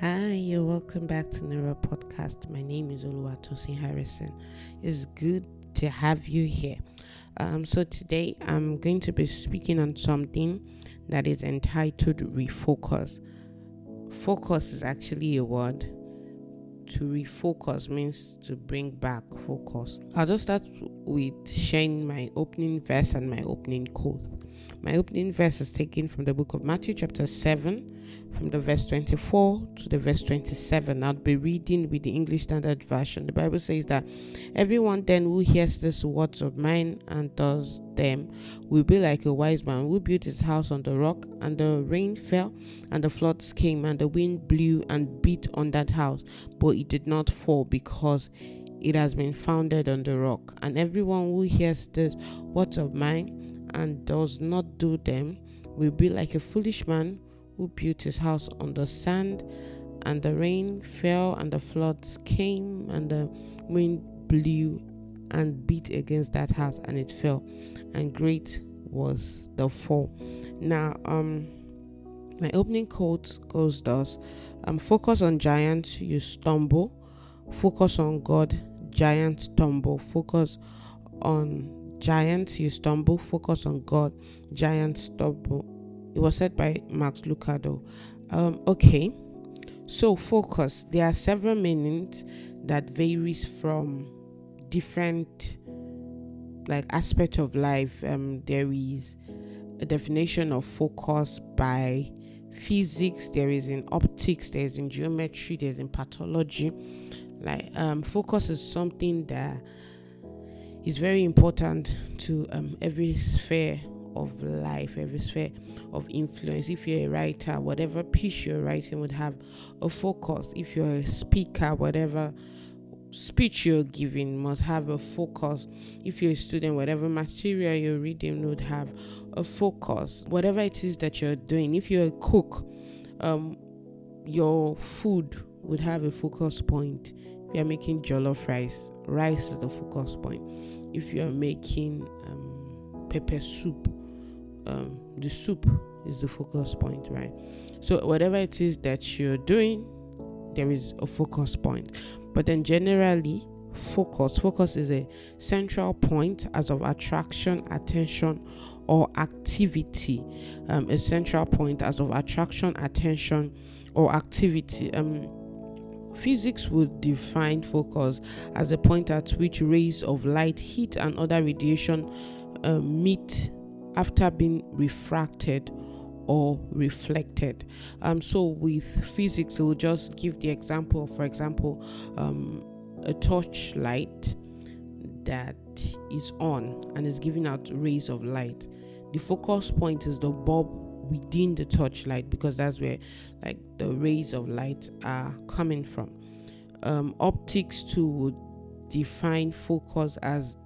Hi, you're welcome back to Neuro Podcast. My name is Oluwatosin Harrison. It's good to have you here. Um, so today I'm going to be speaking on something that is entitled refocus. Focus is actually a word. To refocus means to bring back focus. I'll just start with sharing my opening verse and my opening quote. My opening verse is taken from the book of Matthew, chapter 7, from the verse 24 to the verse 27. I'll be reading with the English Standard Version. The Bible says that everyone then who hears these words of mine and does them will be like a wise man who built his house on the rock, and the rain fell, and the floods came, and the wind blew and beat on that house, but it did not fall because it has been founded on the rock. And everyone who hears these words of mine and does not do them will be like a foolish man who built his house on the sand, and the rain fell, and the floods came, and the wind blew and beat against that house, and it fell, and great was the fall. Now, um, my opening quote goes thus: um, "Focus on giants, you stumble. Focus on God, giants tumble. Focus on Giants, you stumble. Focus on God. Giants stumble. It was said by Max Lucado. Um, okay, so focus. There are several meanings that varies from different like aspect of life. Um, there is a definition of focus by physics. There is in optics. There is in geometry. There is in pathology. Like um, focus is something that is very important to um, every sphere of life, every sphere of influence. If you're a writer, whatever piece you're writing would have a focus. If you're a speaker, whatever speech you're giving must have a focus. If you're a student, whatever material you're reading would have a focus. Whatever it is that you're doing, if you're a cook, um, your food would have a focus point. If you're making jollof rice, rice is the focus point if you are making um, pepper soup, um, the soup is the focus point, right? So, whatever it is that you're doing, there is a focus point. But then, generally, focus focus is a central point as of attraction, attention, or activity. Um, a central point as of attraction, attention, or activity. Um, Physics would define focus as a point at which rays of light, heat, and other radiation uh, meet after being refracted or reflected. Um, so with physics, we'll just give the example. For example, um, a torch light that is on and is giving out rays of light. The focus point is the bulb within the torchlight because that's where like the rays of light are coming from. Um, optics too would define focus as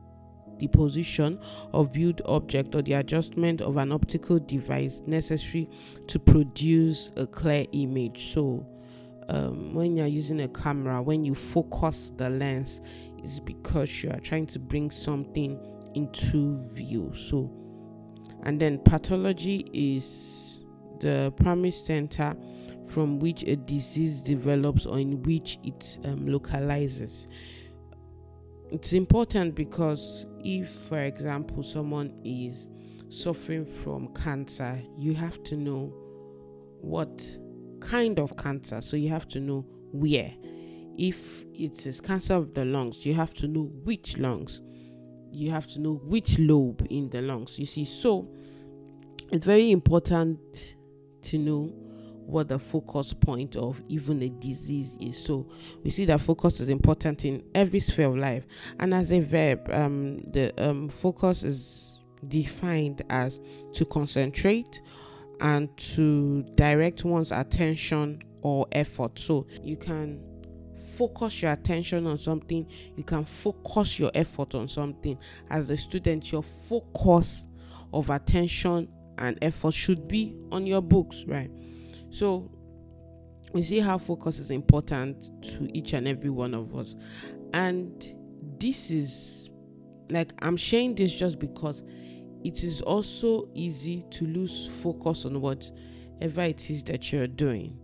the position of viewed object or the adjustment of an optical device necessary to produce a clear image. So, um, when you're using a camera, when you focus the lens, is because you are trying to bring something into view. So, and then pathology is the primary center from which a disease develops or in which it um, localizes. It's important because if, for example, someone is suffering from cancer, you have to know what kind of cancer. So you have to know where. If it is cancer of the lungs, you have to know which lungs you have to know which lobe in the lungs. You see, so it's very important to know what the focus point of even a disease is. So we see that focus is important in every sphere of life. And as a verb, um, the um, focus is defined as to concentrate and to direct one's attention or effort. So you can focus your attention on something, you can focus your effort on something. As a student, your focus of attention and effort should be on your books, right? So, we see how focus is important to each and every one of us. And this is like I'm sharing this just because it is also easy to lose focus on whatever it is that you're doing.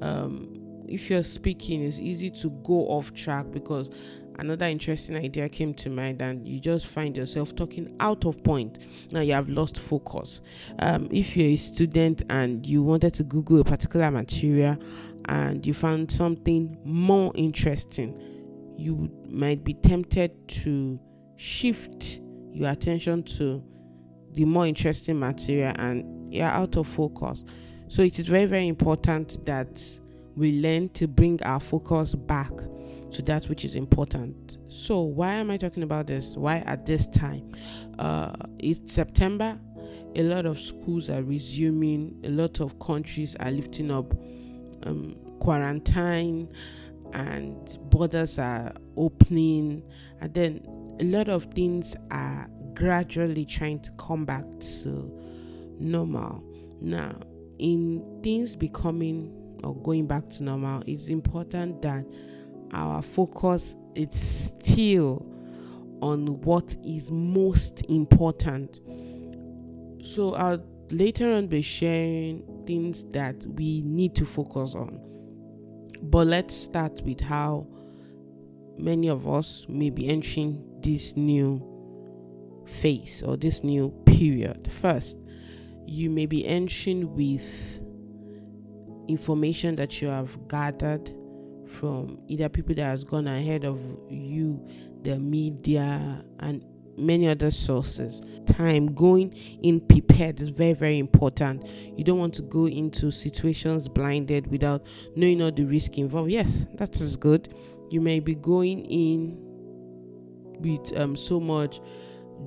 Um, if you're speaking, it's easy to go off track because another interesting idea came to mind and you just find yourself talking out of point. Now you have lost focus. Um, if you're a student and you wanted to google a particular material and you found something more interesting you might be tempted to shift your attention to the more interesting material and you're out of focus. So it is very very important that we learn to bring our focus back to that which is important. So, why am I talking about this? Why at this time? Uh, it's September. A lot of schools are resuming. A lot of countries are lifting up um, quarantine, and borders are opening, and then a lot of things are gradually trying to come back to normal. Now, in things becoming or going back to normal, it's important that our focus is still on what is most important. So I'll later on be sharing things that we need to focus on. But let's start with how many of us may be entering this new phase or this new period. First, you may be entering with information that you have gathered from either people that has gone ahead of you, the media, and many other sources. Time going in prepared is very, very important. You don't want to go into situations blinded without knowing all the risk involved. Yes, that is good. You may be going in with um so much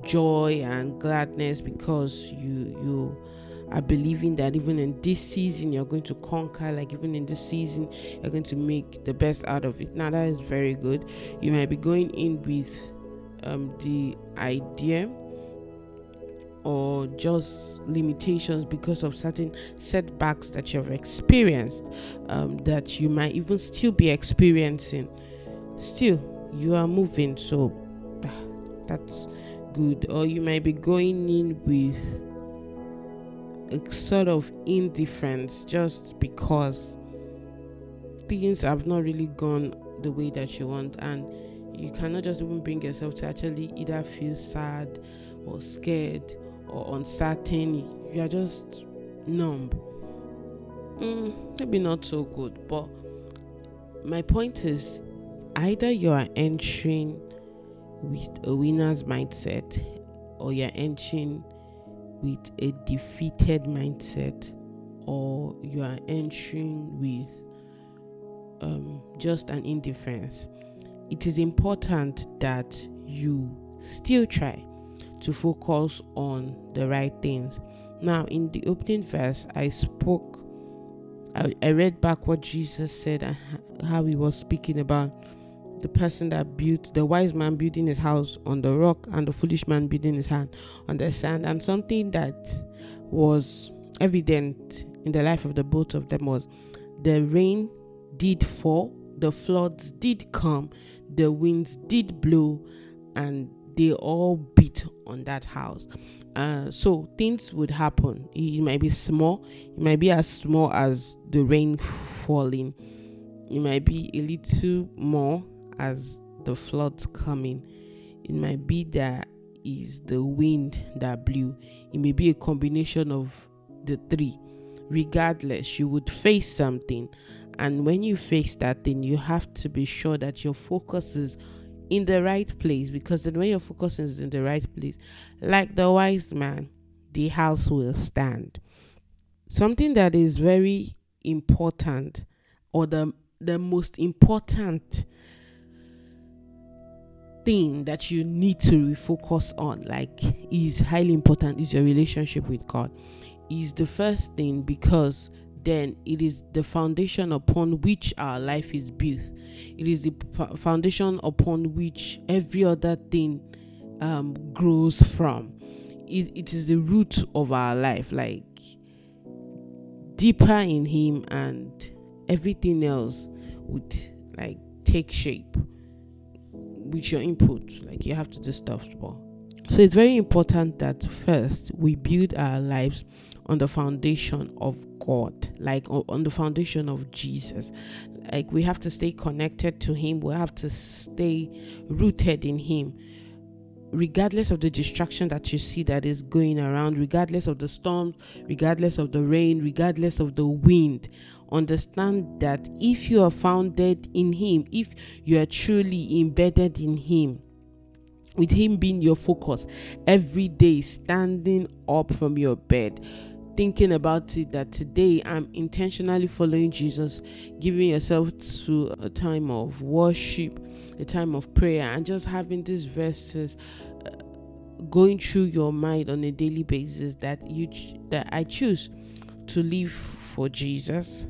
joy and gladness because you you are believing that even in this season you're going to conquer, like even in this season you're going to make the best out of it. Now that is very good. You might be going in with um, the idea or just limitations because of certain setbacks that you've experienced um, that you might even still be experiencing. Still, you are moving, so that's good. Or you might be going in with a sort of indifference just because things have not really gone the way that you want. And you cannot just even bring yourself to actually either feel sad or scared or uncertain. You are just numb. Mm, maybe not so good but my point is either you are entering with a winner's mindset or you're entering with a defeated mindset or you are entering with um, just an indifference, it is important that you still try to focus on the right things. Now, in the opening verse, I spoke, I, I read back what Jesus said and how he was speaking about the person that built the wise man building his house on the rock and the foolish man building his hand on the sand and something that was evident in the life of the both of them was the rain did fall the floods did come the winds did blow and they all beat on that house. Uh, so things would happen. It might be small it might be as small as the rain falling. It might be a little more as the floods coming. It might be that is the wind that blew. It may be a combination of the three. Regardless, you would face something. And when you face that thing, you have to be sure that your focus is in the right place because then when your focus is in the right place, like the wise man, the house will stand. Something that is very important, or the the most important thing that you need to refocus on, like, is highly important, is your relationship with God. Is the first thing because then it is the foundation upon which our life is built. It is the p- foundation upon which every other thing um, grows from. It, it is the root of our life, like deeper in Him, and everything else would like take shape with your input. Like you have to do stuff, but So it's very important that first we build our lives on the foundation of God, like on the foundation of Jesus. Like we have to stay connected to Him, we have to stay rooted in Him. Regardless of the distraction that you see that is going around, regardless of the storm, regardless of the rain, regardless of the wind, understand that if you are founded in Him, if you are truly embedded in Him, with Him being your focus every day, standing up from your bed, thinking about it that today I'm intentionally following Jesus, giving yourself to a time of worship, a time of prayer, and just having these verses uh, going through your mind on a daily basis that you that I choose to live for Jesus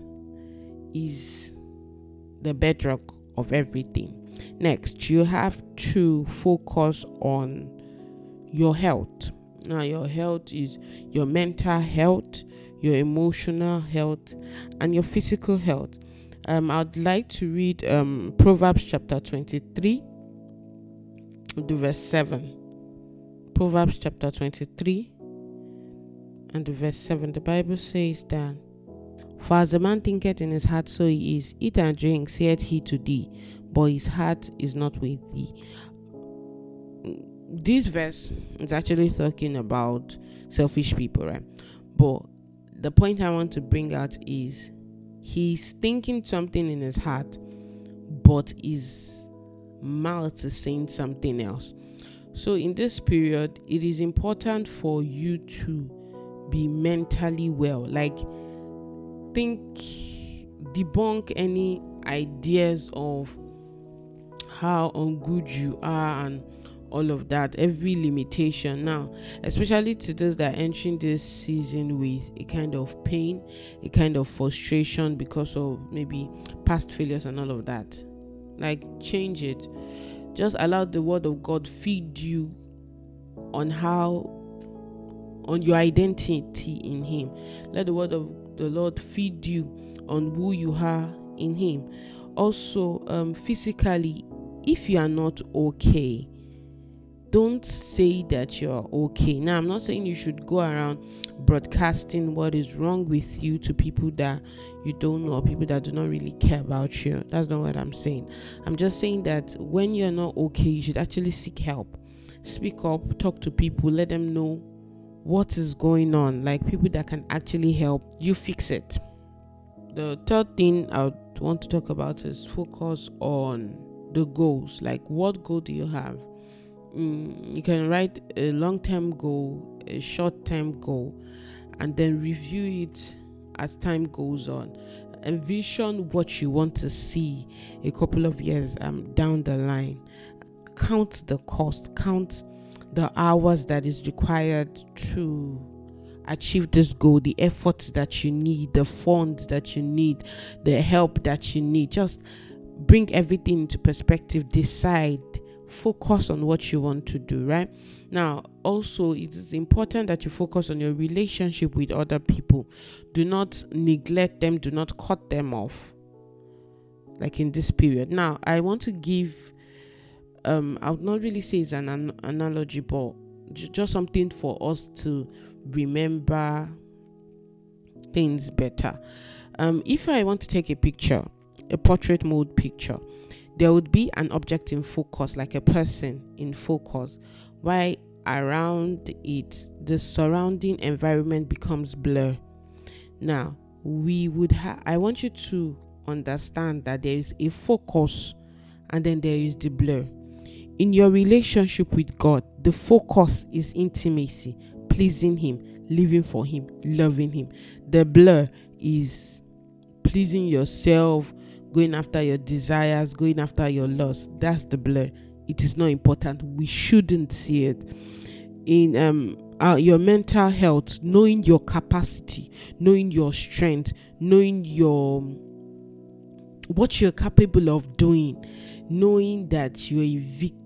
is the bedrock of everything. Next, you have to focus on your health. Now, your health is your mental health, your emotional health, and your physical health. Um, I'd like to read um, Proverbs chapter 23, the verse 7. Proverbs chapter 23 and the verse 7. The Bible says that for as a man thinketh in his heart, so he is. Eat and drink, saith he to thee, but his heart is not with thee. This verse is actually talking about selfish people, right? But the point I want to bring out is he's thinking something in his heart, but his mouth is saying something else. So, in this period, it is important for you to be mentally well. Like, think debunk any ideas of how ungood you are and all of that every limitation. Now especially to those that are entering this season with a kind of pain a kind of frustration because of maybe past failures and all of that. Like change it. Just allow the word of god feed you on how on your identity in him. Let the word of the Lord feed you on who you are in Him. Also, um, physically, if you are not okay, don't say that you're okay. Now, I'm not saying you should go around broadcasting what is wrong with you to people that you don't know, people that do not really care about you. That's not what I'm saying. I'm just saying that when you're not okay, you should actually seek help. Speak up, talk to people, let them know what is going on, like people that can actually help you fix it. The third thing I would want to talk about is focus on the goals. Like, what goal do you have? Mm, you can write a long term goal, a short term goal, and then review it as time goes on. Envision what you want to see a couple of years um, down the line. Count the cost, count the hours that is required to achieve this goal, the efforts that you need, the funds that you need, the help that you need. Just bring everything into perspective, decide, focus on what you want to do, right? Now, also, it is important that you focus on your relationship with other people. Do not neglect them, do not cut them off, like in this period. Now, I want to give um I would not really say it's an, an analogy, but j- just something for us to remember things better. Um, if I want to take a picture, a portrait mode picture, there would be an object in focus, like a person in focus, while around it, the surrounding environment becomes blur. Now, we would have, I want you to understand that there is a focus and then there is the blur. In your relationship with God, the focus is intimacy, pleasing Him, living for Him, loving Him. The blur is pleasing yourself, going after your desires, going after your loss. That's the blur. It is not important. We shouldn't see it. In um uh, your mental health, knowing your capacity, knowing your strength, knowing your what you're capable of doing, knowing that you're a victim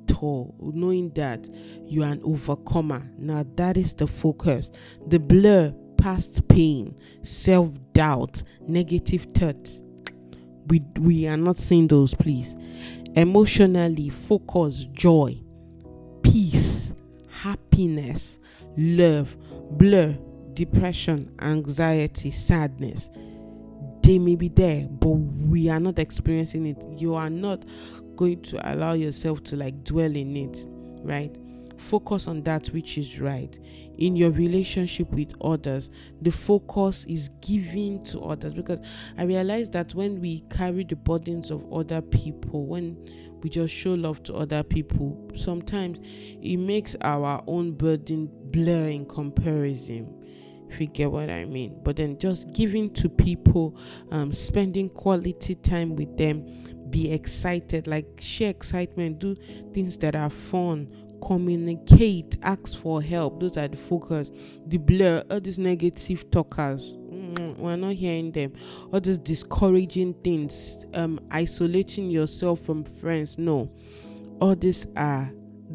knowing that you are an overcomer. Now, that is the focus. The blur, past pain, self doubt, negative thoughts. We, we are not seeing those, please. Emotionally, focus, joy, peace, happiness, love, blur, depression, anxiety, sadness. They may be there, but we are not experiencing it. You are not going to allow yourself to like dwell in it, right? Focus on that which is right. In your relationship with others, the focus is given to others because I realize that when we carry the burdens of other people, when we just show love to other people, sometimes it makes our own burden blur in comparison if you get what I mean. But then just giving to people, um, spending quality time with them, be excited, like share excitement, do things that are fun, communicate, ask for help. Those are the focus. The blur, all these negative talkers. Mm, we're not hearing them. All these discouraging things, um, isolating yourself from friends. No, all these are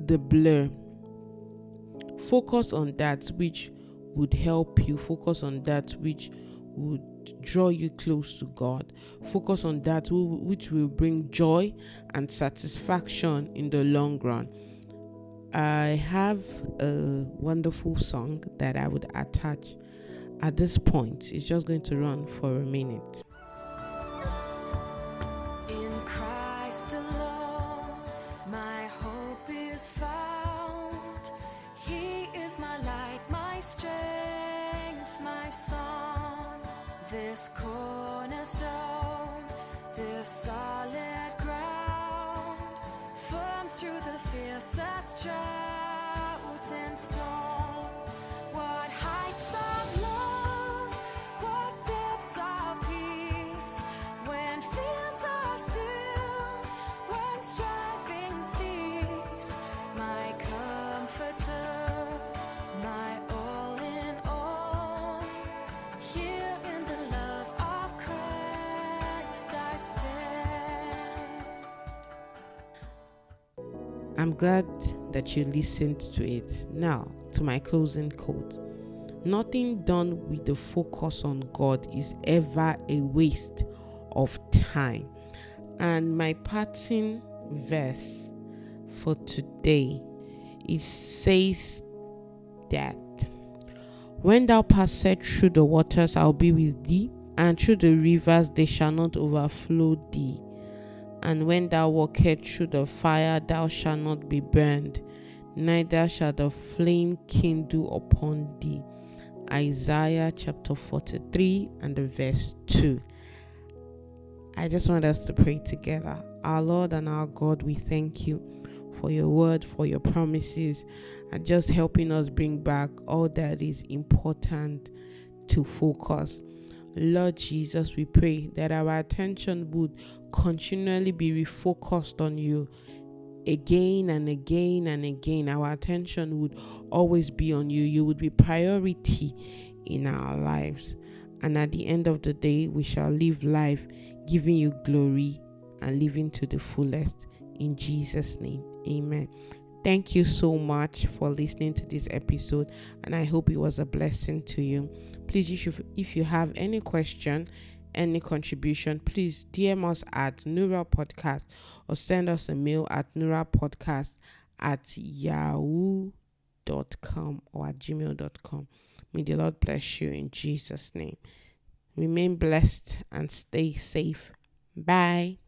the blur. Focus on that which would help you. Focus on that which would draw you close to God. Focus on that which will bring joy and satisfaction in the long run. I have a wonderful song that I would attach at this point. It's just going to run for a minute. This cornerstone, this solid ground, firm through the fiercest drought and storm. I'm glad that you listened to it. Now, to my closing quote Nothing done with the focus on God is ever a waste of time. And my parting verse for today it says that when thou passest through the waters, I'll be with thee, and through the rivers, they shall not overflow thee. And when thou walkest through the fire, thou shalt not be burned, neither shall the flame kindle upon thee. Isaiah chapter 43 and the verse 2. I just want us to pray together. Our Lord and our God, we thank you for your word, for your promises, and just helping us bring back all that is important to focus. Lord Jesus, we pray that our attention would continually be refocused on you again and again and again. Our attention would always be on you. You would be priority in our lives. And at the end of the day, we shall live life giving you glory and living to the fullest. In Jesus' name, amen. Thank you so much for listening to this episode, and I hope it was a blessing to you. Please, if you, if you have any question, any contribution, please DM us at Neural Podcast or send us a mail at neuralpodcast at yahoo.com or at gmail.com. May the Lord bless you in Jesus' name. Remain blessed and stay safe. Bye.